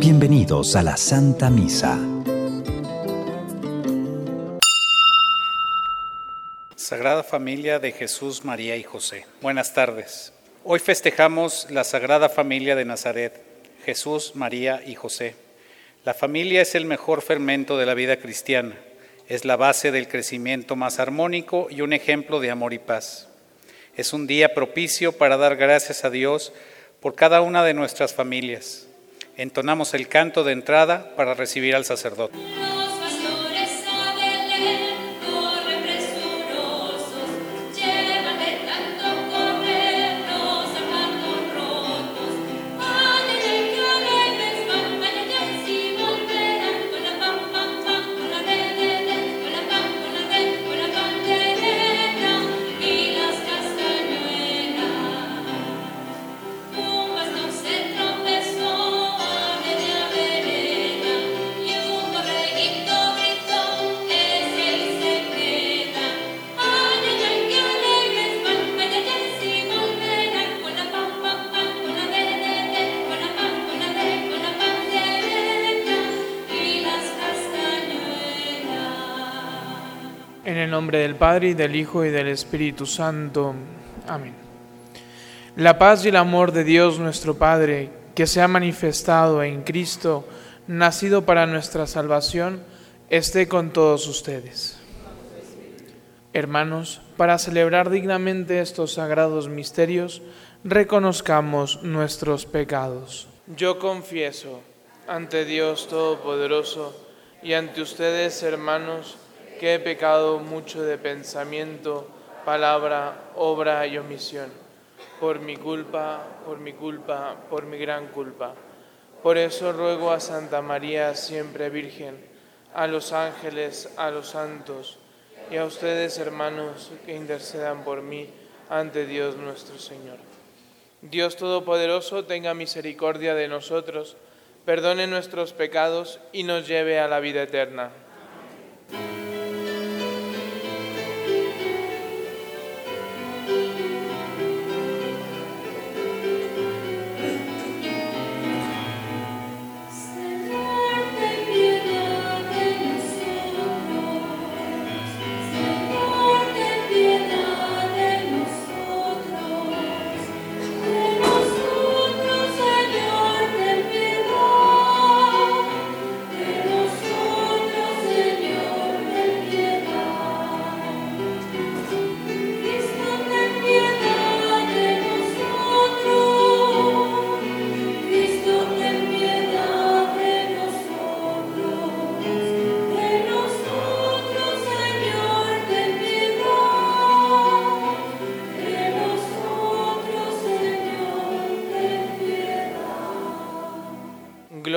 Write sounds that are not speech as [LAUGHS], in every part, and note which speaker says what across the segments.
Speaker 1: Bienvenidos a la Santa Misa.
Speaker 2: Sagrada Familia de Jesús, María y José. Buenas tardes. Hoy festejamos la Sagrada Familia de Nazaret, Jesús, María y José. La familia es el mejor fermento de la vida cristiana, es la base del crecimiento más armónico y un ejemplo de amor y paz. Es un día propicio para dar gracias a Dios por cada una de nuestras familias. Entonamos el canto de entrada para recibir al sacerdote.
Speaker 3: Del Padre y del Hijo y del Espíritu Santo. Amén. La paz y el amor de Dios nuestro Padre, que se ha manifestado en Cristo, nacido para nuestra salvación, esté con todos ustedes. Hermanos, para celebrar dignamente estos sagrados misterios, reconozcamos nuestros pecados. Yo confieso ante Dios Todopoderoso y ante ustedes, hermanos, que he pecado mucho de pensamiento, palabra, obra y omisión, por mi culpa, por mi culpa, por mi gran culpa. Por eso ruego a Santa María, siempre Virgen, a los ángeles, a los santos y a ustedes, hermanos, que intercedan por mí ante Dios nuestro Señor. Dios Todopoderoso tenga misericordia de nosotros, perdone nuestros pecados y nos lleve a la vida eterna.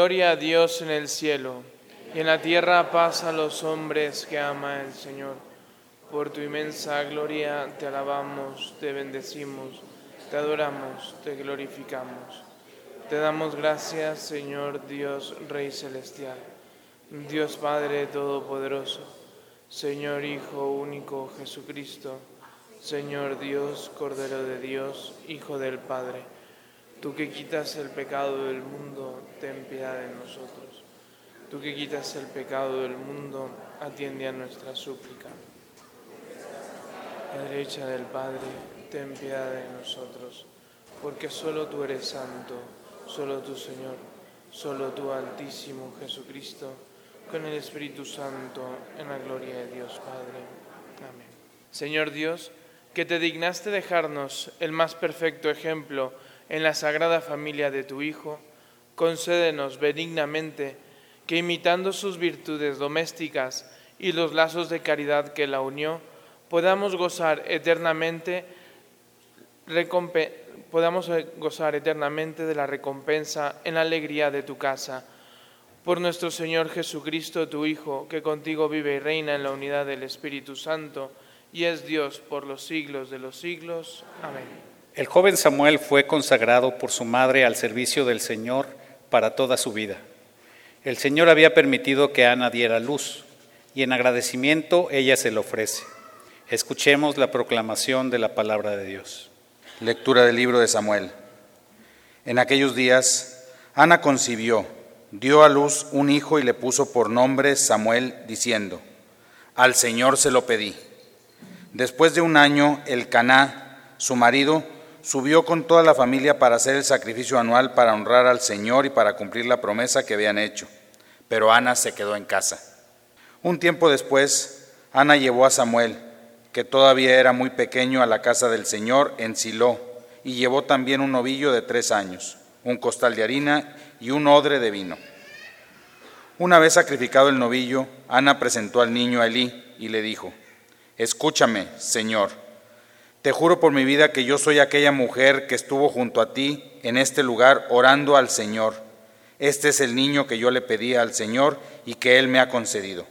Speaker 3: Gloria a Dios en el cielo y en la tierra paz a los hombres que ama el Señor. Por tu inmensa gloria te alabamos, te bendecimos, te adoramos, te glorificamos. Te damos gracias, Señor Dios, Rey Celestial, Dios Padre Todopoderoso, Señor Hijo único Jesucristo, Señor Dios, Cordero de Dios, Hijo del Padre. Tú que quitas el pecado del mundo, ten piedad de nosotros. Tú que quitas el pecado del mundo, atiende a nuestra súplica. A la derecha del Padre, ten piedad de nosotros, porque solo tú eres santo, solo tú Señor, solo tú Altísimo Jesucristo, con el Espíritu Santo, en la gloria de Dios Padre. Amén. Señor Dios, que te dignaste dejarnos el más perfecto ejemplo en la sagrada familia de tu Hijo, concédenos benignamente que imitando sus virtudes domésticas y los lazos de caridad que la unió, podamos gozar eternamente podamos eh, gozar eternamente de la recompensa en la alegría de tu casa. Por nuestro Señor Jesucristo, tu Hijo, que contigo vive y reina en la unidad del Espíritu Santo, y es Dios por los siglos de los siglos. Amén.
Speaker 2: El joven Samuel fue consagrado por su madre al servicio del Señor para toda su vida. El Señor había permitido que Ana diera luz y en agradecimiento ella se lo ofrece. Escuchemos la proclamación de la palabra de Dios.
Speaker 4: Lectura del libro de Samuel. En aquellos días, Ana concibió, dio a luz un hijo y le puso por nombre Samuel, diciendo, Al Señor se lo pedí. Después de un año, el Caná, su marido, subió con toda la familia para hacer el sacrificio anual para honrar al Señor y para cumplir la promesa que habían hecho. Pero Ana se quedó en casa. Un tiempo después, Ana llevó a Samuel, que todavía era muy pequeño, a la casa del Señor en Silo, y llevó también un novillo de tres años, un costal de harina y un odre de vino. Una vez sacrificado el novillo, Ana presentó al niño a Elí y le dijo, Escúchame, Señor, te juro por mi vida que yo soy aquella mujer que estuvo junto a ti en este lugar orando al Señor. Este es el niño que yo le pedía al Señor y que Él me ha concedido.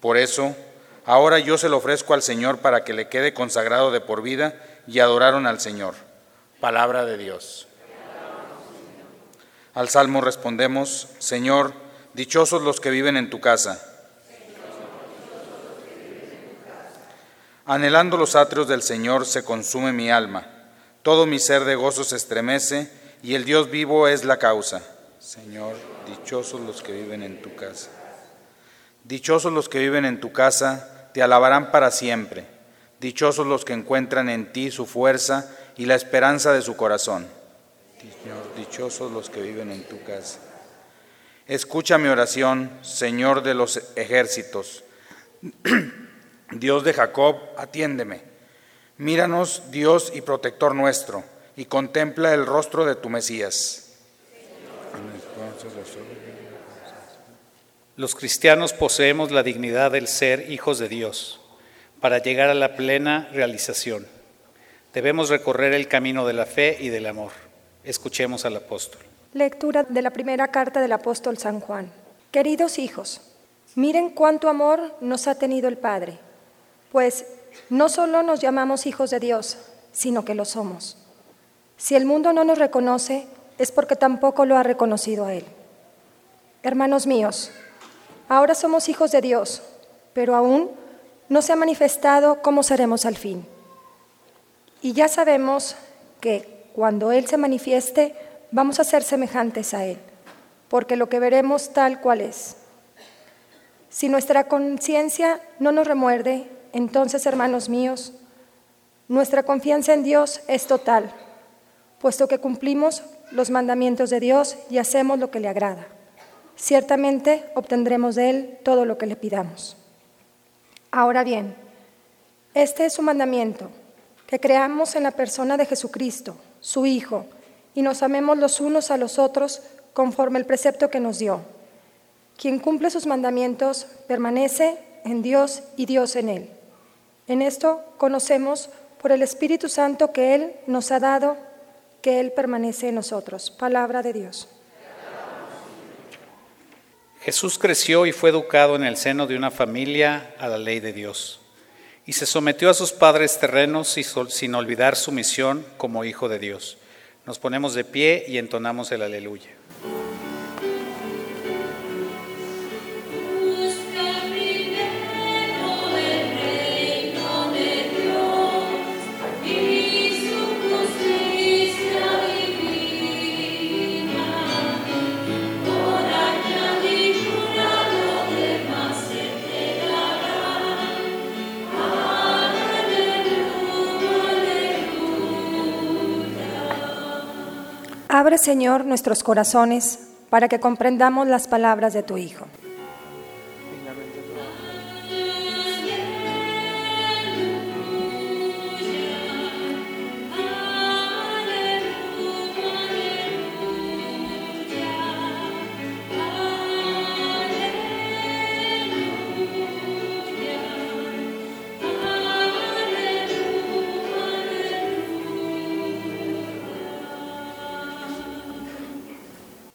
Speaker 4: Por eso, ahora yo se lo ofrezco al Señor para que le quede consagrado de por vida y adoraron al Señor. Palabra de Dios. Al salmo respondemos, Señor, dichosos los que viven en tu casa. Anhelando los atrios del Señor se consume mi alma. Todo mi ser de gozo se estremece y el Dios vivo es la causa. Señor, dichosos los que viven en tu casa. Dichosos los que viven en tu casa, te alabarán para siempre. Dichosos los que encuentran en ti su fuerza y la esperanza de su corazón. Señor, dichosos los que viven en tu casa. Escucha mi oración, Señor de los ejércitos. [CLEARS THROAT] Dios de Jacob, atiéndeme. Míranos, Dios y protector nuestro, y contempla el rostro de tu Mesías.
Speaker 5: Los cristianos poseemos la dignidad del ser hijos de Dios para llegar a la plena realización. Debemos recorrer el camino de la fe y del amor. Escuchemos al apóstol.
Speaker 6: Lectura de la primera carta del apóstol San Juan. Queridos hijos, miren cuánto amor nos ha tenido el Padre, pues no solo nos llamamos hijos de Dios, sino que lo somos. Si el mundo no nos reconoce, es porque tampoco lo ha reconocido a Él. Hermanos míos, ahora somos hijos de Dios, pero aún no se ha manifestado cómo seremos al fin. Y ya sabemos que cuando Él se manifieste, vamos a ser semejantes a Él, porque lo que veremos tal cual es. Si nuestra conciencia no nos remuerde, entonces, hermanos míos, nuestra confianza en Dios es total, puesto que cumplimos los mandamientos de Dios y hacemos lo que le agrada. Ciertamente obtendremos de Él todo lo que le pidamos. Ahora bien, este es su mandamiento, que creamos en la persona de Jesucristo, su Hijo, y nos amemos los unos a los otros conforme el precepto que nos dio. Quien cumple sus mandamientos permanece en Dios y Dios en él. En esto conocemos por el Espíritu Santo que Él nos ha dado, que Él permanece en nosotros. Palabra de Dios.
Speaker 5: Jesús creció y fue educado en el seno de una familia a la ley de Dios y se sometió a sus padres terrenos y sin olvidar su misión como hijo de Dios. Nos ponemos de pie y entonamos el aleluya.
Speaker 6: Abre, Señor, nuestros corazones para que comprendamos las palabras de tu Hijo.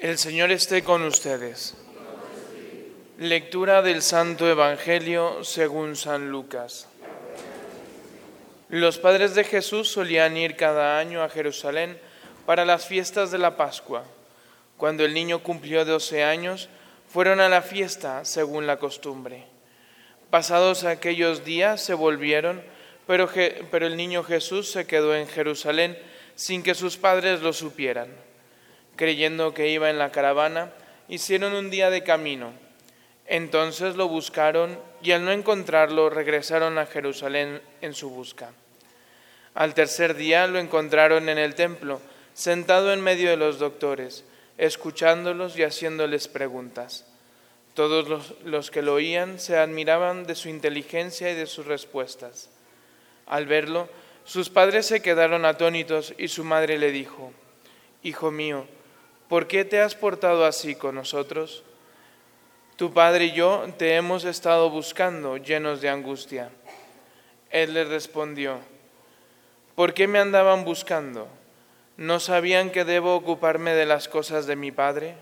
Speaker 3: El Señor esté con ustedes. Lectura del Santo Evangelio según San Lucas. Los padres de Jesús solían ir cada año a Jerusalén para las fiestas de la Pascua. Cuando el niño cumplió 12 años, fueron a la fiesta según la costumbre. Pasados aquellos días se volvieron, Pero, pero el niño Jesús se quedó en Jerusalén sin que sus padres lo supieran. Creyendo que iba en la caravana, hicieron un día de camino. Entonces lo buscaron y al no encontrarlo regresaron a Jerusalén en su busca. Al tercer día lo encontraron en el templo, sentado en medio de los doctores, escuchándolos y haciéndoles preguntas. Todos los, los que lo oían se admiraban de su inteligencia y de sus respuestas. Al verlo, sus padres se quedaron atónitos y su madre le dijo, Hijo mío, ¿por qué te has portado así con nosotros? Tu padre y yo te hemos estado buscando llenos de angustia. Él le respondió, ¿por qué me andaban buscando? ¿No sabían que debo ocuparme de las cosas de mi padre?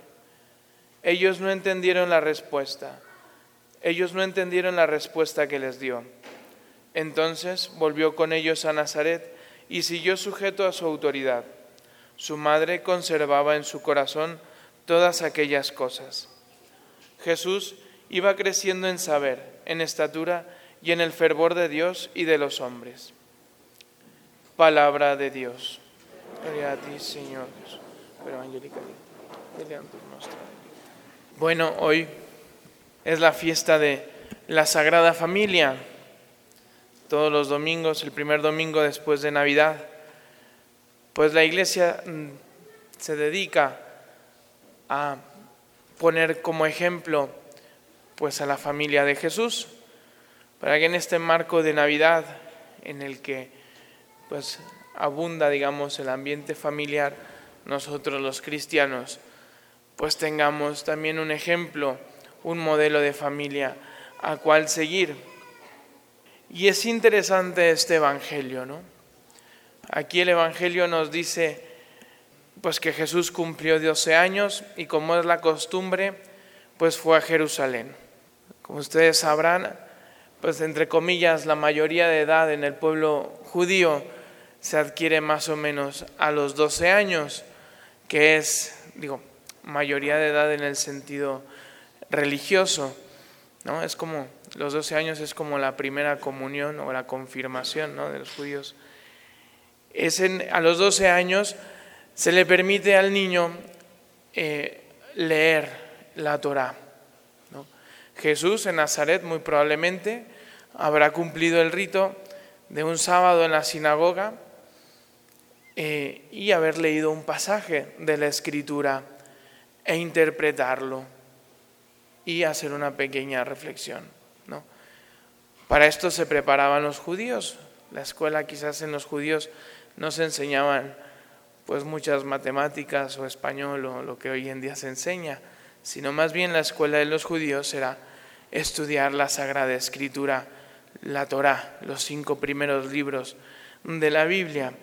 Speaker 3: Ellos no entendieron la respuesta. Ellos no entendieron la respuesta que les dio. Entonces volvió con ellos a Nazaret y siguió sujeto a su autoridad. Su madre conservaba en su corazón todas aquellas cosas. Jesús iba creciendo en saber, en estatura y en el fervor de Dios y de los hombres. Palabra de Dios. Gloria a ti, Señor. Bueno, hoy es la fiesta de la Sagrada Familia. Todos los domingos, el primer domingo después de Navidad, pues la iglesia mm, se dedica a poner como ejemplo pues a la familia de Jesús para que en este marco de Navidad en el que pues abunda digamos el ambiente familiar nosotros los cristianos pues tengamos también un ejemplo un modelo de familia a cual seguir. Y es interesante este evangelio no aquí el evangelio nos dice pues que Jesús cumplió 12 años y como es la costumbre, pues fue a Jerusalén. Como ustedes sabrán, pues entre comillas, la mayoría de edad en el pueblo judío se adquiere más o menos a los 12 años, que es, digo, mayoría de edad en el sentido religioso, ¿no? Es como, los 12 años es como la primera comunión o la confirmación, ¿no? De los judíos. A los 12 años se le permite al niño eh, leer la Torá. Jesús en Nazaret muy probablemente habrá cumplido el rito de un sábado en la sinagoga eh, y haber leído un pasaje de la escritura e interpretarlo y hacer una pequeña reflexión. Para esto se preparaban los judíos. La escuela quizás en los judíos no se enseñaban pues muchas matemáticas o español o lo que hoy en día se enseña, sino más bien la escuela de los judíos era estudiar la Sagrada Escritura, la Torá, los cinco primeros libros de la Biblia.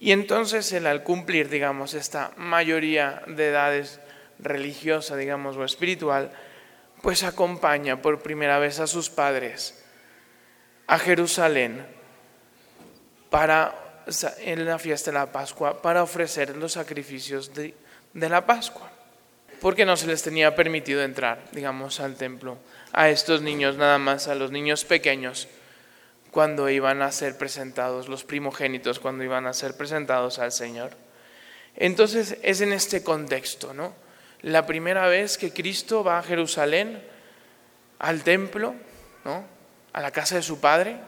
Speaker 3: Y entonces él al cumplir, digamos, esta mayoría de edades religiosa, digamos, o espiritual, pues acompaña por primera vez a sus padres a Jerusalén para en la fiesta de la Pascua para ofrecer los sacrificios de, la Pascua, porque no se les tenía permitido entrar, digamos, al templo a estos niños, nada más a los niños pequeños, cuando iban a ser presentados, los primogénitos, cuando iban a ser presentados al Señor. Entonces es en este contexto, ¿no? La primera vez que Cristo va a Jerusalén, al templo, ¿no? A la casa de su Padre,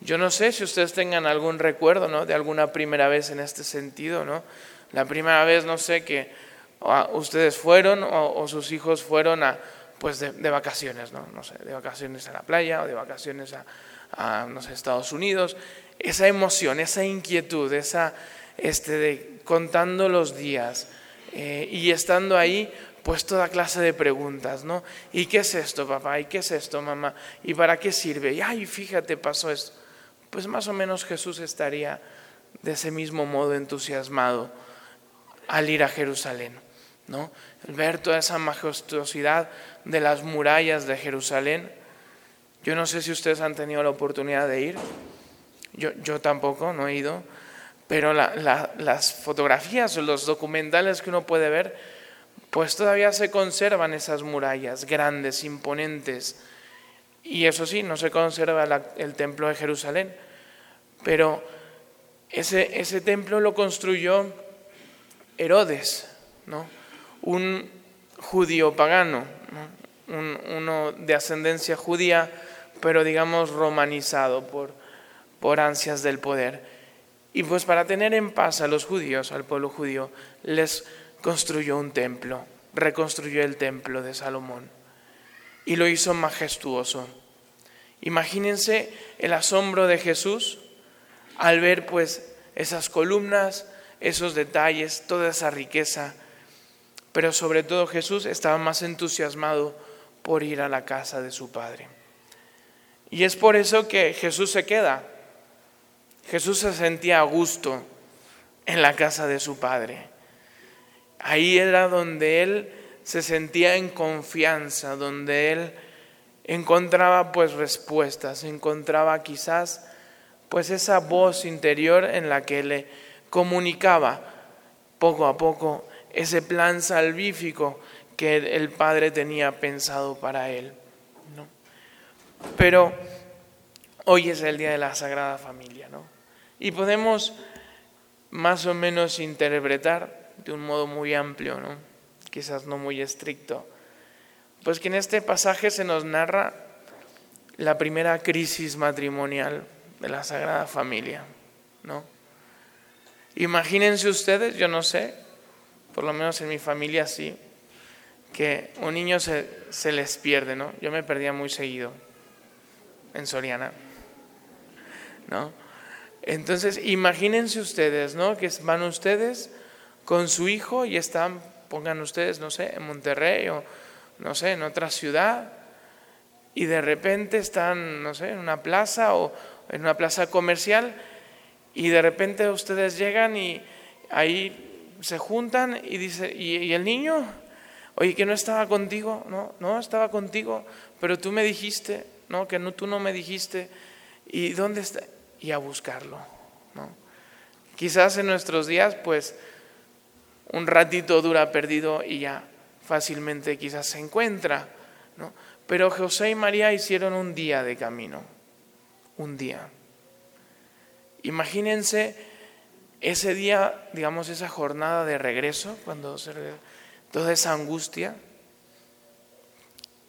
Speaker 3: yo no sé si ustedes tengan algún recuerdo ¿no? de alguna primera vez en este sentido, ¿no? La primera vez, no sé, que ustedes fueron o, o, sus hijos fueron a, pues de, de, vacaciones, ¿no? No sé, de vacaciones a la playa o de vacaciones a, a no sé, Estados Unidos. Esa emoción, esa inquietud, esa, este, de contando los días eh, y estando ahí, pues toda clase de preguntas, ¿no? ¿Y qué es esto, papá? ¿Y qué es esto, mamá? ¿Y para qué sirve? Y ay, fíjate, pasó esto pues más o menos Jesús estaría de ese mismo modo entusiasmado al ir a Jerusalén, ¿no? Ver toda esa majestuosidad de las murallas de Jerusalén. Yo no sé si ustedes han tenido la oportunidad de ir, yo, yo tampoco, no he ido, pero la, la, las fotografías o los documentales que uno puede ver, pues todavía se conservan esas murallas grandes, imponentes, Y eso sí, no se conserva el templo de Jerusalén, pero ese, ese templo lo construyó Herodes, ¿no? un judío pagano, ¿no? Un- uno de ascendencia judía, pero digamos romanizado por, por ansias del poder. Y pues para tener en paz a los judíos, al pueblo judío, les construyó un templo, reconstruyó el templo de Salomón y lo hizo majestuoso. Imagínense el asombro de Jesús al ver pues esas columnas, esos detalles, toda esa riqueza. Pero sobre todo Jesús estaba más entusiasmado por ir a la casa de su Padre. Y es por eso que Jesús se queda. Jesús se sentía a gusto en la casa de su Padre. Ahí era donde él se sentía en confianza, donde él encontraba pues respuestas, encontraba quizás pues esa voz interior en la que le comunicaba poco a poco ese plan salvífico que el Padre tenía pensado para él. ¿no? Pero hoy es el día de la Sagrada Familia, ¿no? Y podemos más o menos interpretar de un modo muy amplio, ¿no? Quizás no muy estricto, pues que en este pasaje se nos narra la primera crisis matrimonial de la Sagrada Familia, ¿no? Imagínense ustedes, yo no sé, por lo menos en mi familia sí, que un niño se, se les pierde, ¿no? Yo me perdía muy seguido en Soriana, ¿no? Entonces, imagínense ustedes, ¿no? Que van ustedes con su hijo y están, pongan ustedes, no sé, en Monterrey o, no sé, en otra ciudad, y de repente están, no sé, en una plaza o en una plaza comercial, y de repente ustedes llegan y ahí se juntan y dice, ¿y, el niño? Oye, que no estaba contigo, no, no estaba contigo, pero tú me dijiste, no, que no, tú no me dijiste, ¿y dónde está? Y a buscarlo, ¿no? Quizás en nuestros días, pues, un ratito dura perdido y ya fácilmente quizás se encuentra, ¿no? Pero José y María hicieron un día de camino, un día. Imagínense ese día, digamos, esa jornada de regreso, cuando se, toda esa angustia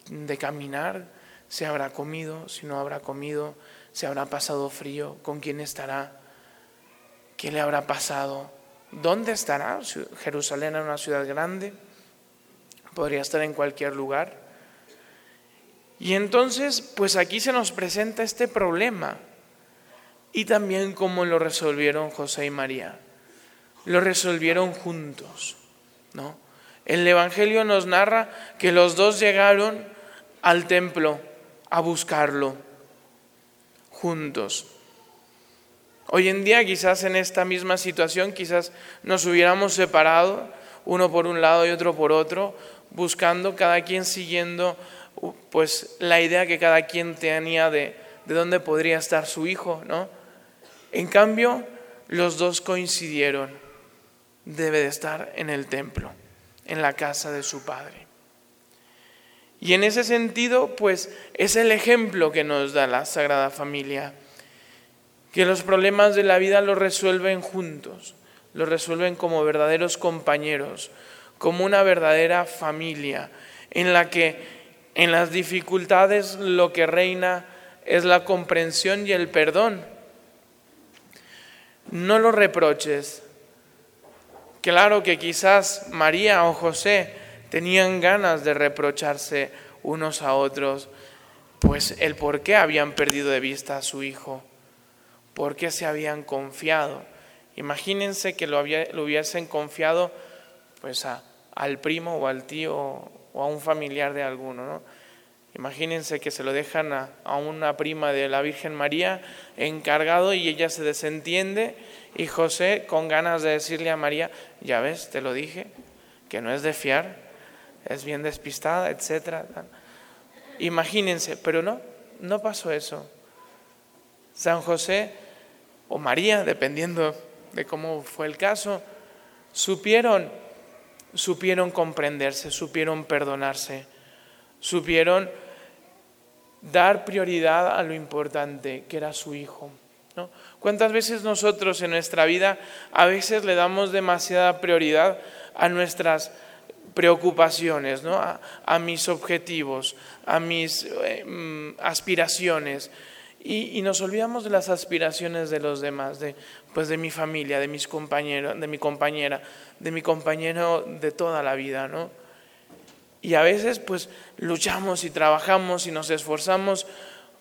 Speaker 3: de caminar, se habrá comido, si no habrá comido, se habrá pasado frío, con quién estará, qué le habrá pasado, dónde estará. Jerusalén era una ciudad grande, podría estar en cualquier lugar. Y entonces, pues aquí se nos presenta este problema y también cómo lo resolvieron José y María. Lo resolvieron juntos, ¿no? El Evangelio nos narra que los dos llegaron al templo a buscarlo juntos. Hoy en día quizás en esta misma situación quizás nos hubiéramos separado, uno por un lado y otro por otro, buscando cada quien siguiendo pues la idea que cada quien tenía de, de dónde podría estar su hijo, ¿no? En cambio, los dos coincidieron, debe de estar en el templo, en la casa de su padre. Y en ese sentido, pues es el ejemplo que nos da la Sagrada Familia, que los problemas de la vida los resuelven juntos, los resuelven como verdaderos compañeros, como una verdadera familia, en la que en las dificultades lo que reina es la comprensión y el perdón. No lo reproches. Claro que quizás María o José tenían ganas de reprocharse unos a otros, pues el por qué habían perdido de vista a su hijo, por qué se habían confiado. Imagínense que lo, había, lo hubiesen confiado pues a, al primo o al tío o a un familiar de alguno, ¿no? Imagínense que se lo dejan a, a, una prima de la Virgen María encargado y ella se desentiende y José con ganas de decirle a María, ya ves, te lo dije, que no es de fiar, es bien despistada, etc. Imagínense, pero no, no pasó eso. San José o María, dependiendo de cómo fue el caso, supieron, supieron comprenderse, supieron perdonarse, supieron dar prioridad a lo importante, que era su hijo. ¿no? ¿Cuántas veces nosotros en nuestra vida a veces le damos demasiada prioridad a nuestras preocupaciones, ¿no? a, mis objetivos, a mis eh, mm, aspiraciones? Y, nos olvidamos de las aspiraciones de los demás, de, pues de mi familia, de mis compañeros, de mi compañera, de mi compañero de toda la vida, ¿no? Y a veces pues luchamos y trabajamos y nos esforzamos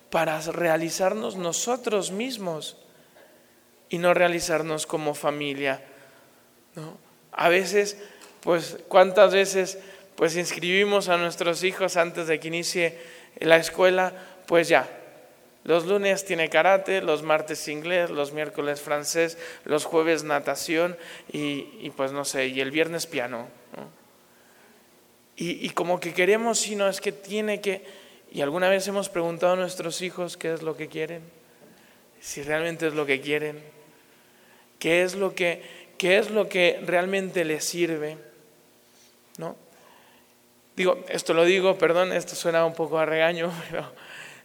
Speaker 3: para realizarnos nosotros mismos y no realizarnos como familia. ¿no? A veces, pues, ¿cuántas veces pues inscribimos a nuestros hijos antes de que inicie la escuela? Pues ya, los lunes tiene karate, los martes inglés, los miércoles francés, los jueves natación y, pues no sé, y el viernes piano. ¿no? Y, y, como que queremos, si no es que tiene que... Y alguna vez hemos preguntado a nuestros hijos qué es lo que quieren, si realmente es lo que quieren, qué es lo que, qué es lo que realmente les sirve, ¿no? Digo, esto lo digo, perdón, esto suena un poco a regaño, [LAUGHS] pero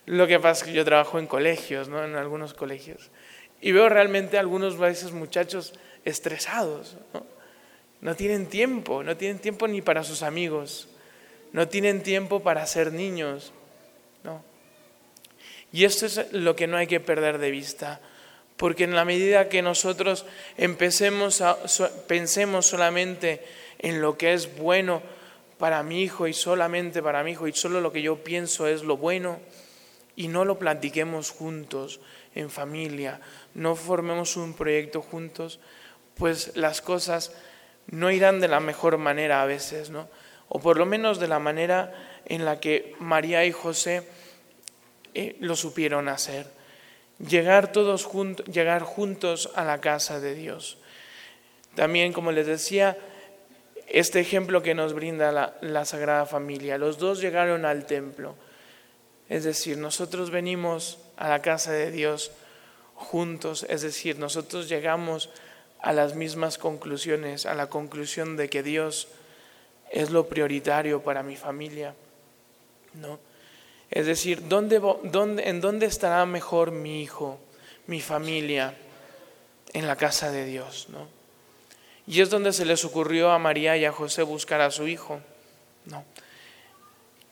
Speaker 3: lo que pasa es que yo trabajo en colegios, ¿no? En algunos colegios. Y veo realmente algunos a veces muchachos estresados, ¿no? Tienen tiempo, no tienen tiempo ni para sus amigos, no tienen tiempo para ser niños, ¿no? Y esto es lo que no hay que perder de vista, porque en la medida que nosotros empecemos a, pensemos solamente en lo que es bueno para mi hijo y solamente para mi hijo y solo lo que yo pienso es lo bueno y no lo platiquemos juntos en familia, no formemos un proyecto juntos, pues las cosas no irán de la mejor manera a veces, ¿no? O por lo menos de la manera en la que María y José eh, lo supieron hacer. Llegar todos juntos, llegar juntos a la casa de Dios. También, como les decía, este ejemplo que nos brinda la, la Sagrada Familia. Los dos llegaron al templo. Es decir, nosotros venimos a la casa de Dios juntos, es decir, nosotros llegamos a las mismas conclusiones, a la conclusión de que Dios es lo prioritario para mi familia. ¿no? Es decir, ¿dónde, ¿en dónde estará mejor mi hijo, mi familia? En la casa de Dios. ¿no? Y es donde se les ocurrió a María y a José buscar a su hijo. ¿no?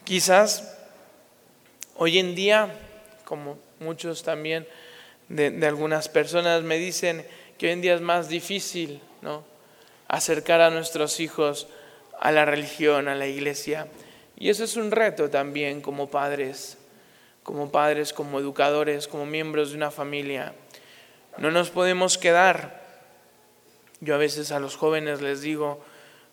Speaker 3: Quizás hoy en día, como muchos también de, algunas personas me dicen, que hoy en día es más difícil ¿no? acercar a nuestros hijos a la religión, a la iglesia. Y eso es un reto también como padres, como padres, como educadores, como miembros de una familia. No nos podemos quedar. Yo a veces a los jóvenes les digo,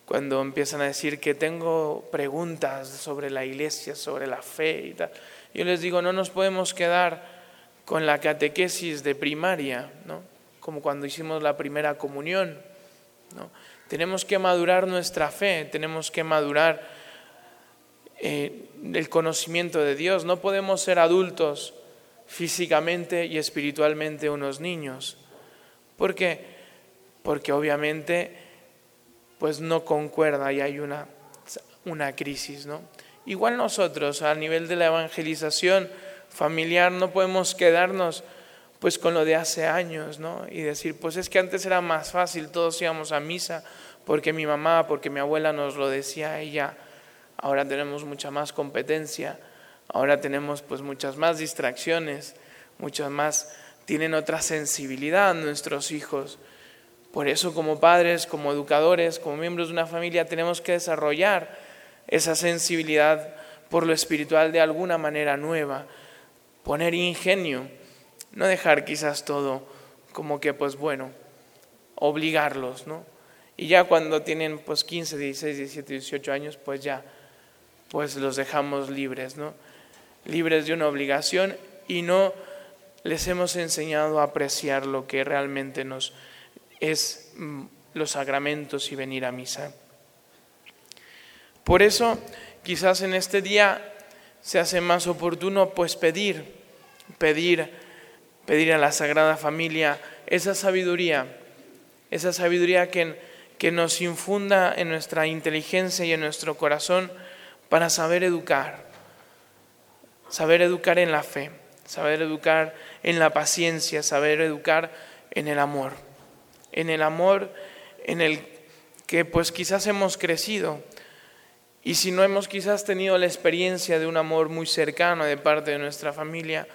Speaker 3: cuando empiezan a decir que tengo preguntas sobre la iglesia, sobre la fe y tal, yo les digo, no nos podemos quedar con la catequesis de primaria, ¿no? como cuando hicimos la primera comunión. ¿no? Tenemos que madurar nuestra fe, tenemos que madurar eh, el conocimiento de Dios. No podemos ser adultos físicamente y espiritualmente unos niños. ¿Por qué? Porque obviamente pues no concuerda y hay una, una crisis. ¿no? Igual nosotros a nivel de la evangelización familiar no podemos quedarnos pues con lo de hace años, ¿no? Y decir, pues es que antes era más fácil, todos íbamos a misa porque mi mamá, porque mi abuela nos lo decía ella. Ahora tenemos mucha más competencia, ahora tenemos pues muchas más distracciones, muchas más tienen otra sensibilidad nuestros hijos. Por eso como padres, como educadores, como miembros de una familia tenemos que desarrollar esa sensibilidad por lo espiritual de alguna manera nueva, poner ingenio no dejar quizás todo como que, pues bueno, obligarlos, ¿no? Y ya cuando tienen pues 15, 16, 17, 18 años, pues ya, pues los dejamos libres, ¿no? Libres de una obligación y no les hemos enseñado a apreciar lo que realmente nos es mm, los sacramentos y venir a misa. Por eso, quizás en este día se hace más oportuno pues pedir, pedir pedir a la Sagrada Familia esa sabiduría, esa sabiduría que, que nos infunda en nuestra inteligencia y en nuestro corazón para saber educar. saber educar en la fe, saber educar en la paciencia, saber educar en el amor, en el amor en el que pues quizás hemos crecido y si no hemos quizás tenido la experiencia de un amor muy cercano de parte de nuestra familia,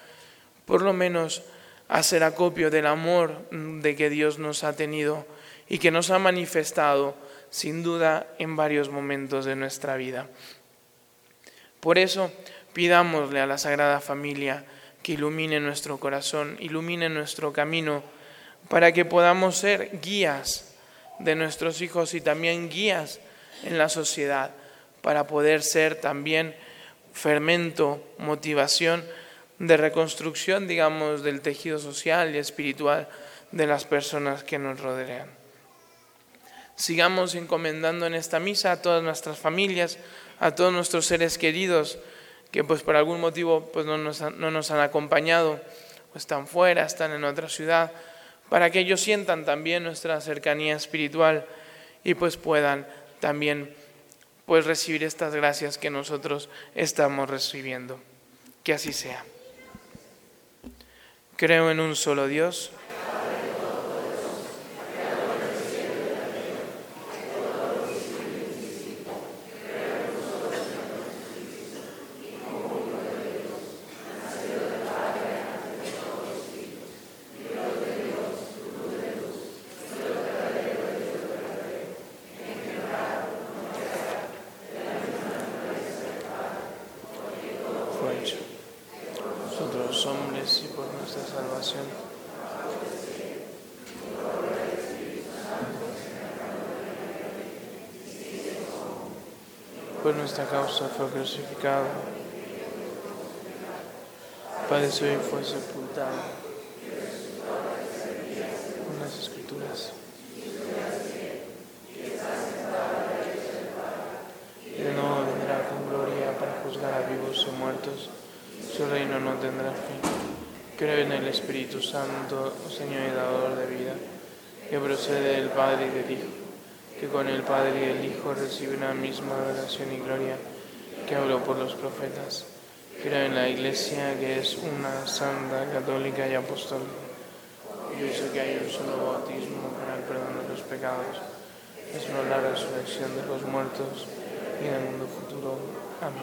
Speaker 3: por lo menos hacer acopio del amor de que Dios nos ha tenido y que nos ha manifestado sin duda en varios momentos de nuestra vida. Por eso pidámosle a la Sagrada Familia que ilumine nuestro corazón, ilumine nuestro camino, para que podamos ser guías de nuestros hijos y también guías en la sociedad, para poder ser también fermento, motivación de reconstrucción, digamos, del tejido social y espiritual de las personas que nos rodean. Sigamos encomendando en esta misa a todas nuestras familias, a todos nuestros seres queridos que pues por algún motivo pues no nos, han, no nos han acompañado o están fuera, están en otra ciudad, para que ellos sientan también nuestra cercanía espiritual y pues puedan también pues recibir estas gracias que nosotros estamos recibiendo. Que así sea. Creo en un solo Dios. fue hecho. Nosotros los hombres y por nuestra salvación. Por nuestra causa fue crucificado. Padeció y fue sepultado. En las escrituras. De nuevo vendrá con gloria para juzgar a vivos y muertos. Su reino no tendrá fin. Creo en el Espíritu Santo, Señor y dador de vida, que procede del Padre y del Hijo, que con el Padre y el Hijo recibe una misma adoración y gloria, que habló por los profetas. Creo en la Iglesia, que es una santa, católica y apostólica. Yo sé que hay un solo bautismo para el perdón de los pecados. Es una la resurrección de los muertos y en el mundo futuro. Amén.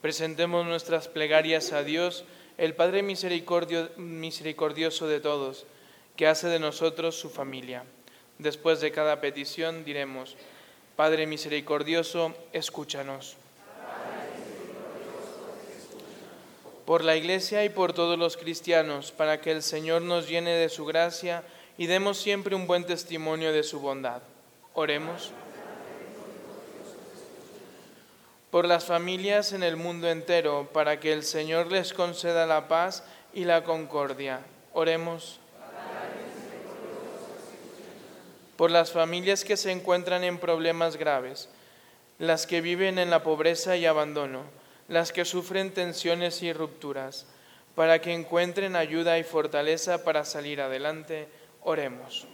Speaker 3: Presentemos nuestras plegarias a Dios, el Padre misericordio- misericordioso de todos, que hace de nosotros su familia. Después de cada petición diremos, Padre misericordioso, escúchanos. Por la Iglesia y por todos los cristianos, para que el Señor nos llene de su gracia y demos siempre un buen testimonio de su bondad. Oremos. por las familias en el mundo entero, para que el Señor les conceda la paz y la concordia. Oremos. Por las familias que se encuentran en problemas graves, las que viven en la pobreza y abandono, las que sufren tensiones y rupturas, para que encuentren ayuda y fortaleza para salir adelante. Oremos.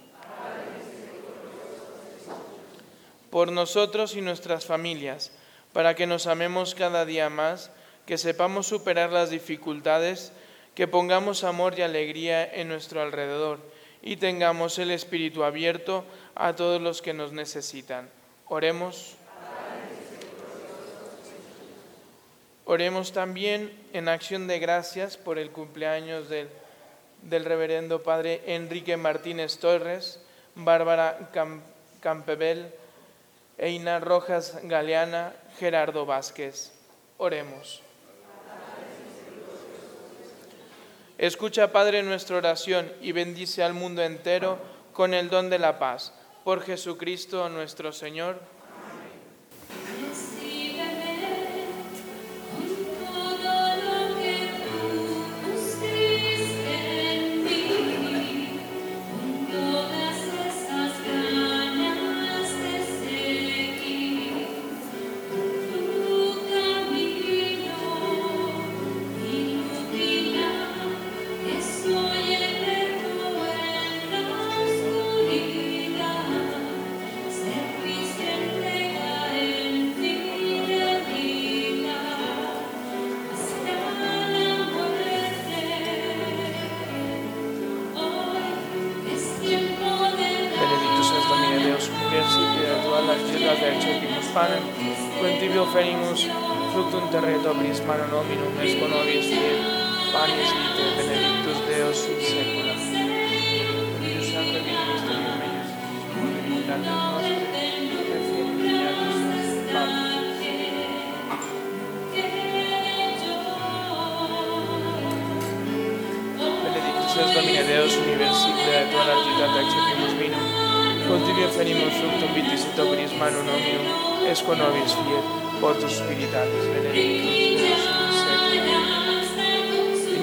Speaker 3: Por nosotros y nuestras familias, para que nos amemos cada día más, que sepamos superar las dificultades, que pongamos amor y alegría en nuestro alrededor y tengamos el espíritu abierto a todos los que nos necesitan. Oremos. Oremos también en acción de gracias por el cumpleaños del, del reverendo Padre Enrique Martínez Torres, Bárbara Cam- Campebel, Eina Rojas Galeana, Gerardo Vázquez. Oremos. Escucha, Padre, nuestra oración y bendice al mundo entero con el don de la paz. Por Jesucristo nuestro Señor. Mano nominum est nobis fiel, panis vitae benedictus Deus in saecula. Spiritus Sancto, vini mysterium meius, divinitate nostre, et fiat Pater. Benedictus es Domine Deus universicle et tua largitate accepimus vinum, quod tibi oferimus fructum vitis et operis manu nominum, es con nobis fiet, votus spiritatis benedictus Deus in.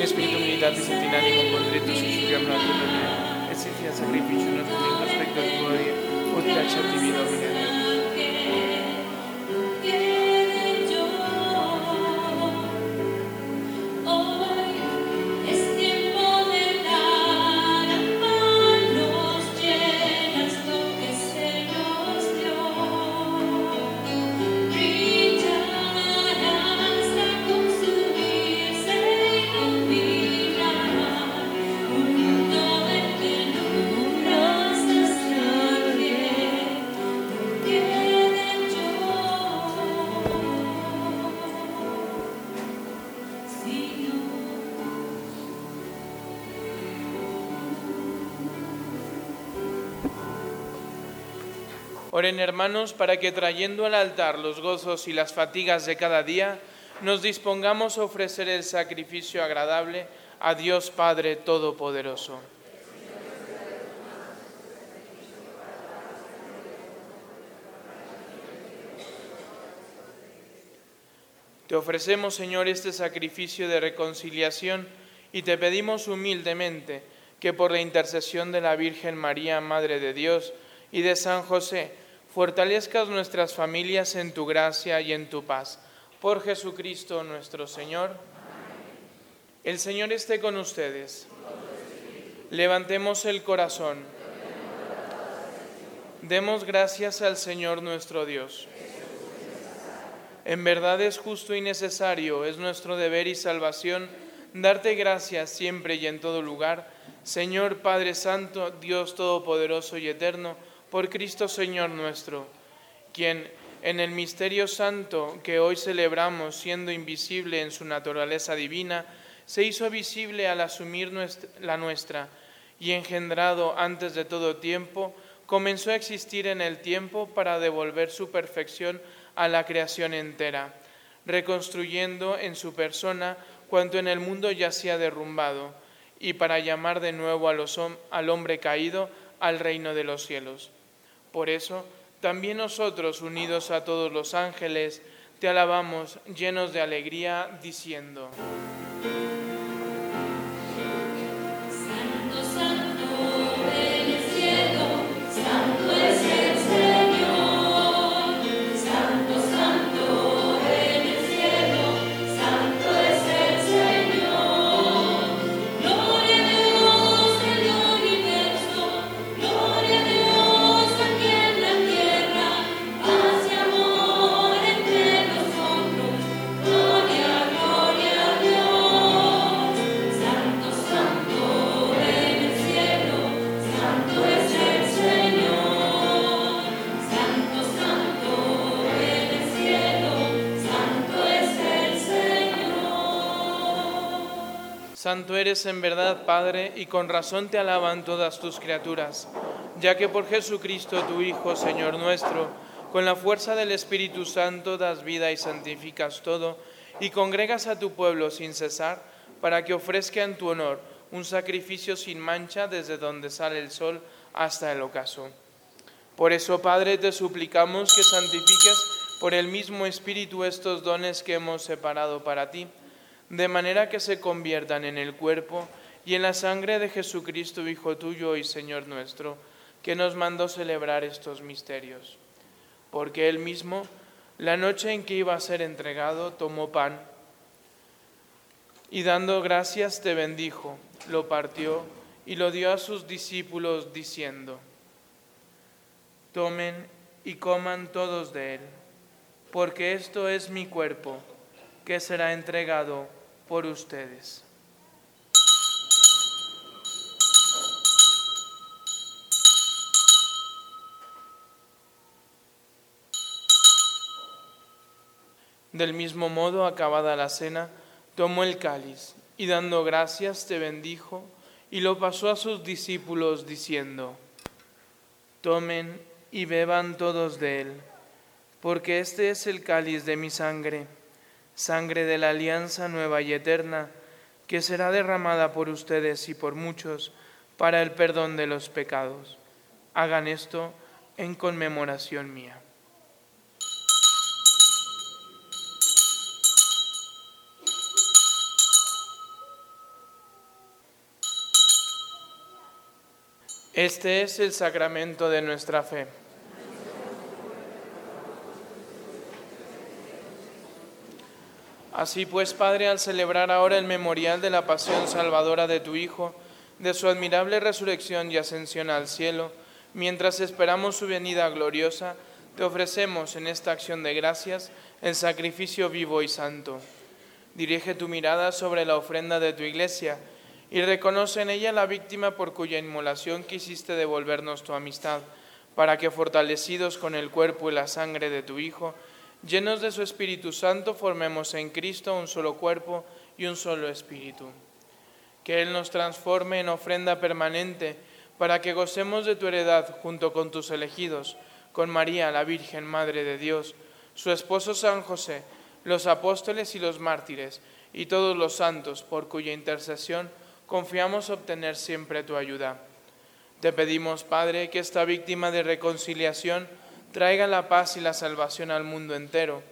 Speaker 3: In spiritum unitatis et in animo contritus et subiam natum Domine, et sit fiat sacrificium nostrum in prospecto tuoi, ut te acceptivi Domine Deus.
Speaker 5: Hoy
Speaker 3: hermanos para que trayendo al altar los gozos y las fatigas de cada día, nos dispongamos a ofrecer el sacrificio agradable a Dios Padre Todopoderoso. Te ofrecemos, Señor, este sacrificio de reconciliación y te pedimos humildemente que por la intercesión de la Virgen María, Madre de Dios, y de San José, fortalezcas nuestras familias en tu gracia y en tu paz. Por Jesucristo nuestro Señor. El Señor esté con ustedes. Levantemos el corazón. Demos gracias al Señor nuestro Dios. En verdad es justo y necesario, es nuestro deber y salvación darte gracias siempre y en todo lugar, Señor Padre Santo, Dios Todopoderoso y Eterno, por Cristo Señor nuestro, quien en el misterio santo que hoy celebramos, siendo invisible en su naturaleza divina, se hizo visible al asumir nuestra- la nuestra y engendrado antes de todo tiempo, comenzó a existir en el tiempo para devolver su perfección a la creación entera, reconstruyendo en su persona cuanto en el mundo yacía derrumbado, y para llamar de nuevo al hombre caído al reino de los cielos. Por eso, también nosotros, unidos a todos los ángeles, te alabamos llenos de alegría, diciendo,
Speaker 5: en
Speaker 3: verdad, Padre, y con razón te alaban todas tus criaturas, ya que por Jesucristo, tu Hijo, Señor nuestro, con la fuerza del Espíritu Santo das vida y santificas todo, y congregas a tu pueblo sin cesar, para que ofrezca en tu honor un sacrificio sin mancha desde donde sale el sol hasta el ocaso. Por eso, Padre, te suplicamos que santifiques por el mismo Espíritu estos dones que hemos separado para ti, de manera que se conviertan en el cuerpo y en la sangre de Jesucristo, Hijo tuyo y Señor nuestro, que nos mandó celebrar estos misterios. Porque él mismo, la noche en que iba a ser entregado, tomó pan y dando gracias te bendijo, lo partió y lo dio a sus discípulos diciendo, Tomen y coman todos de él, porque esto es mi cuerpo, que será entregado por ustedes. Del mismo modo, acabada la cena, tomó el cáliz y dando gracias te bendijo y lo pasó a sus discípulos diciendo, Tomen y beban todos de él, porque este es el cáliz de mi sangre, sangre de la alianza nueva y eterna, que será derramada por ustedes y por muchos para el perdón de los pecados. Hagan esto en conmemoración mía. Este es el sacramento de nuestra fe. Así pues, Padre, al celebrar ahora el memorial de la pasión salvadora de tu Hijo, de su admirable resurrección y ascensión al cielo, mientras esperamos su venida gloriosa, te ofrecemos en esta acción de gracias el sacrificio vivo y santo. Dirige tu mirada sobre la ofrenda de tu iglesia y reconoce en ella la víctima por cuya inmolación quisiste devolvernos tu amistad, para que fortalecidos con el cuerpo y la sangre de tu Hijo, llenos de su Espíritu Santo, formemos en Cristo un solo cuerpo y un solo Espíritu. Que Él nos transforme en ofrenda permanente, para que gocemos de tu heredad junto con tus elegidos, con María, la Virgen Madre de Dios, su esposo San José, los apóstoles y los mártires, y todos los santos, por cuya intercesión confiamos obtener siempre tu ayuda. Te pedimos, Padre, que esta víctima de reconciliación traiga la paz y la salvación al mundo entero.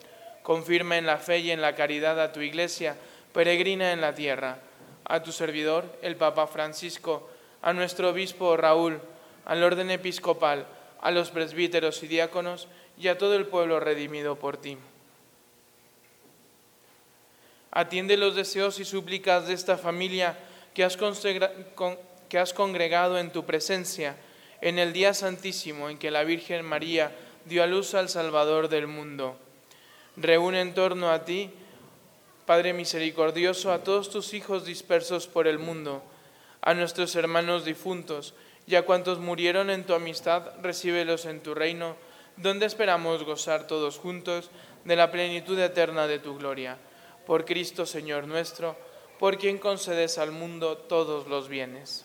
Speaker 3: Confirma en la fe y en la caridad a tu iglesia, peregrina en la tierra, a tu servidor, el Papa Francisco, a nuestro obispo Raúl, al orden episcopal, a los presbíteros y diáconos y a todo el pueblo redimido por ti. Atiende los deseos y súplicas de esta familia que has, que has congregado en tu presencia en el día santísimo en que la Virgen María dio a luz al Salvador del mundo. Reúne en torno a ti, Padre misericordioso, a todos tus hijos dispersos por el mundo, a nuestros hermanos difuntos y a cuantos murieron en tu amistad, recíbelos en tu reino, donde esperamos gozar todos juntos de la plenitud eterna de tu gloria. Por Cristo Señor nuestro, por quien concedes al mundo todos los bienes.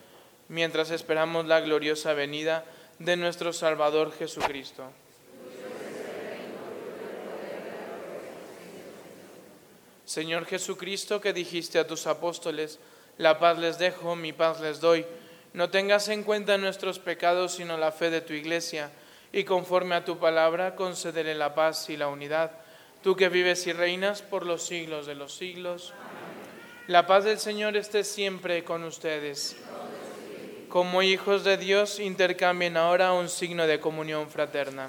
Speaker 3: mientras esperamos la gloriosa venida de nuestro Salvador Jesucristo. Señor Jesucristo, que dijiste a tus apóstoles, la paz les dejo, mi paz les doy, no tengas en cuenta nuestros pecados, sino la fe de tu iglesia, y conforme a tu palabra, concederé la paz y la unidad tú que vives y reinas por los siglos de los siglos. La paz del Señor esté siempre con ustedes. Como hijos de Dios, intercambien ahora un signo de comunión fraterna.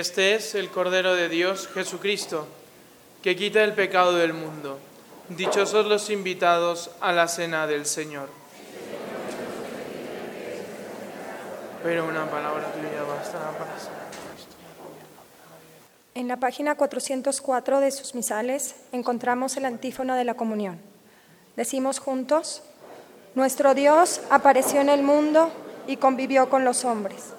Speaker 3: Este es el Cordero de Dios, Jesucristo, que quita el pecado del mundo. Dichosos los invitados a la cena del Señor. Pero una palabra tuya bastará para salvar.
Speaker 5: En la página 404 de sus misales encontramos el antífono de la comunión. Decimos juntos, nuestro Dios apareció en el mundo y convivió con los hombres.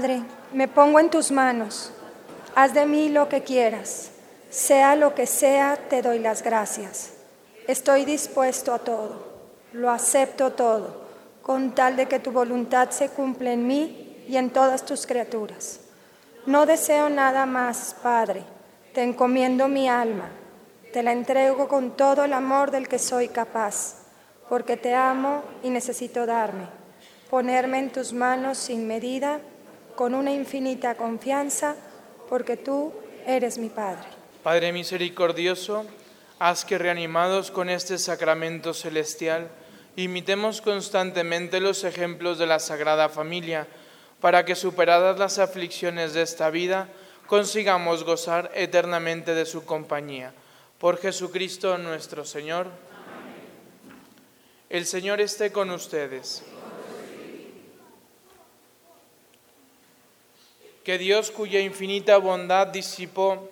Speaker 5: Padre, me pongo en tus manos. Haz de mí lo que quieras. Sea lo que sea, te doy las gracias. Estoy dispuesto a todo. Lo acepto todo, con tal de que tu voluntad se cumpla en mí y en todas tus criaturas. No deseo nada más, Padre. Te encomiendo mi alma. Te la entrego con todo el amor del que soy capaz, porque te amo y necesito darme, ponerme en tus manos sin medida, con una infinita confianza, porque tú eres mi Padre.
Speaker 3: Padre misericordioso, haz que reanimados con este sacramento celestial, imitemos constantemente los ejemplos de la Sagrada Familia, para que superadas las aflicciones de esta vida, consigamos gozar eternamente de su compañía. Por Jesucristo nuestro Señor. El Señor esté con ustedes. Que Dios, cuya infinita bondad disipó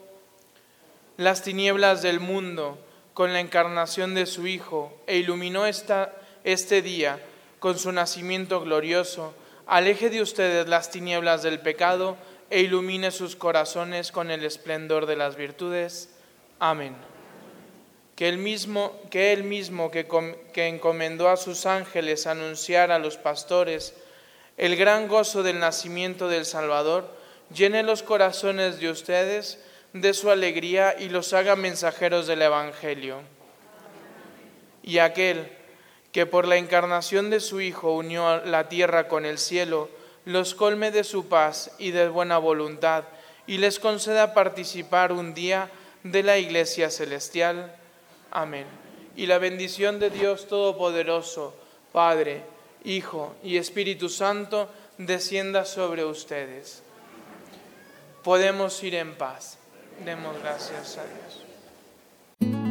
Speaker 3: las tinieblas del mundo con la encarnación de su Hijo e iluminó esta, este día con su nacimiento glorioso, aleje de ustedes las tinieblas del pecado e ilumine sus corazones con el esplendor de las virtudes. Amén. Que el mismo que, él mismo que, com- que encomendó a sus ángeles anunciar a los pastores el gran gozo del nacimiento del Salvador, llene los corazones de ustedes de su alegría y los haga mensajeros del Evangelio. Y aquel que por la encarnación de su Hijo unió la tierra con el cielo, los colme de su paz y de buena voluntad, y les conceda participar un día de la Iglesia celestial. Amén. Y la bendición de Dios Todopoderoso,
Speaker 7: Padre, Hijo y Espíritu Santo, descienda sobre ustedes. Podemos ir en paz. Demos gracias a Dios.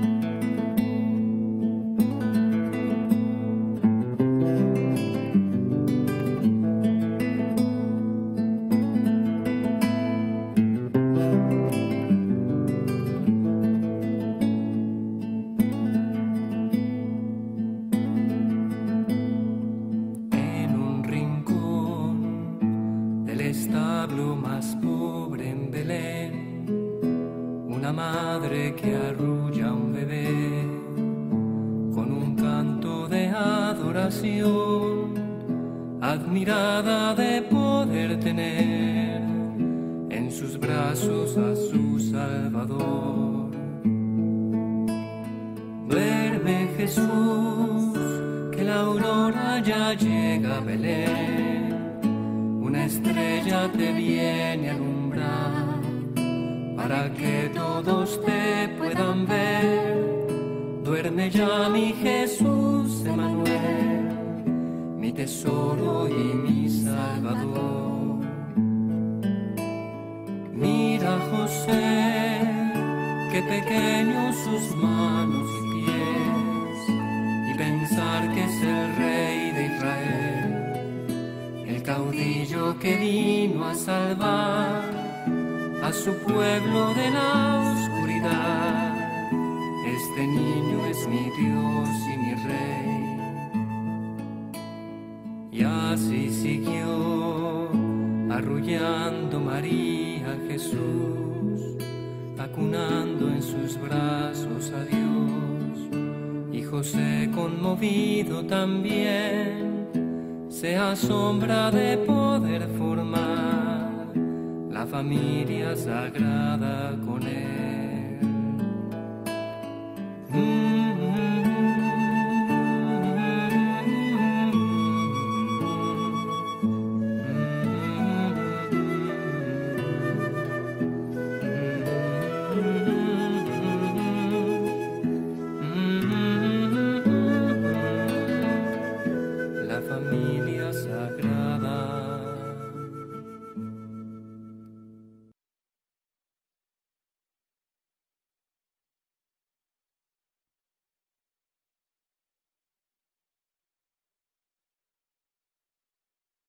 Speaker 8: A salvar a su pueblo de la oscuridad. Este niño es mi Dios y mi rey. Y así siguió arrullando María Jesús, acunando en sus brazos a Dios. Y José conmovido también se asombra de poder formar familia sagrada con él.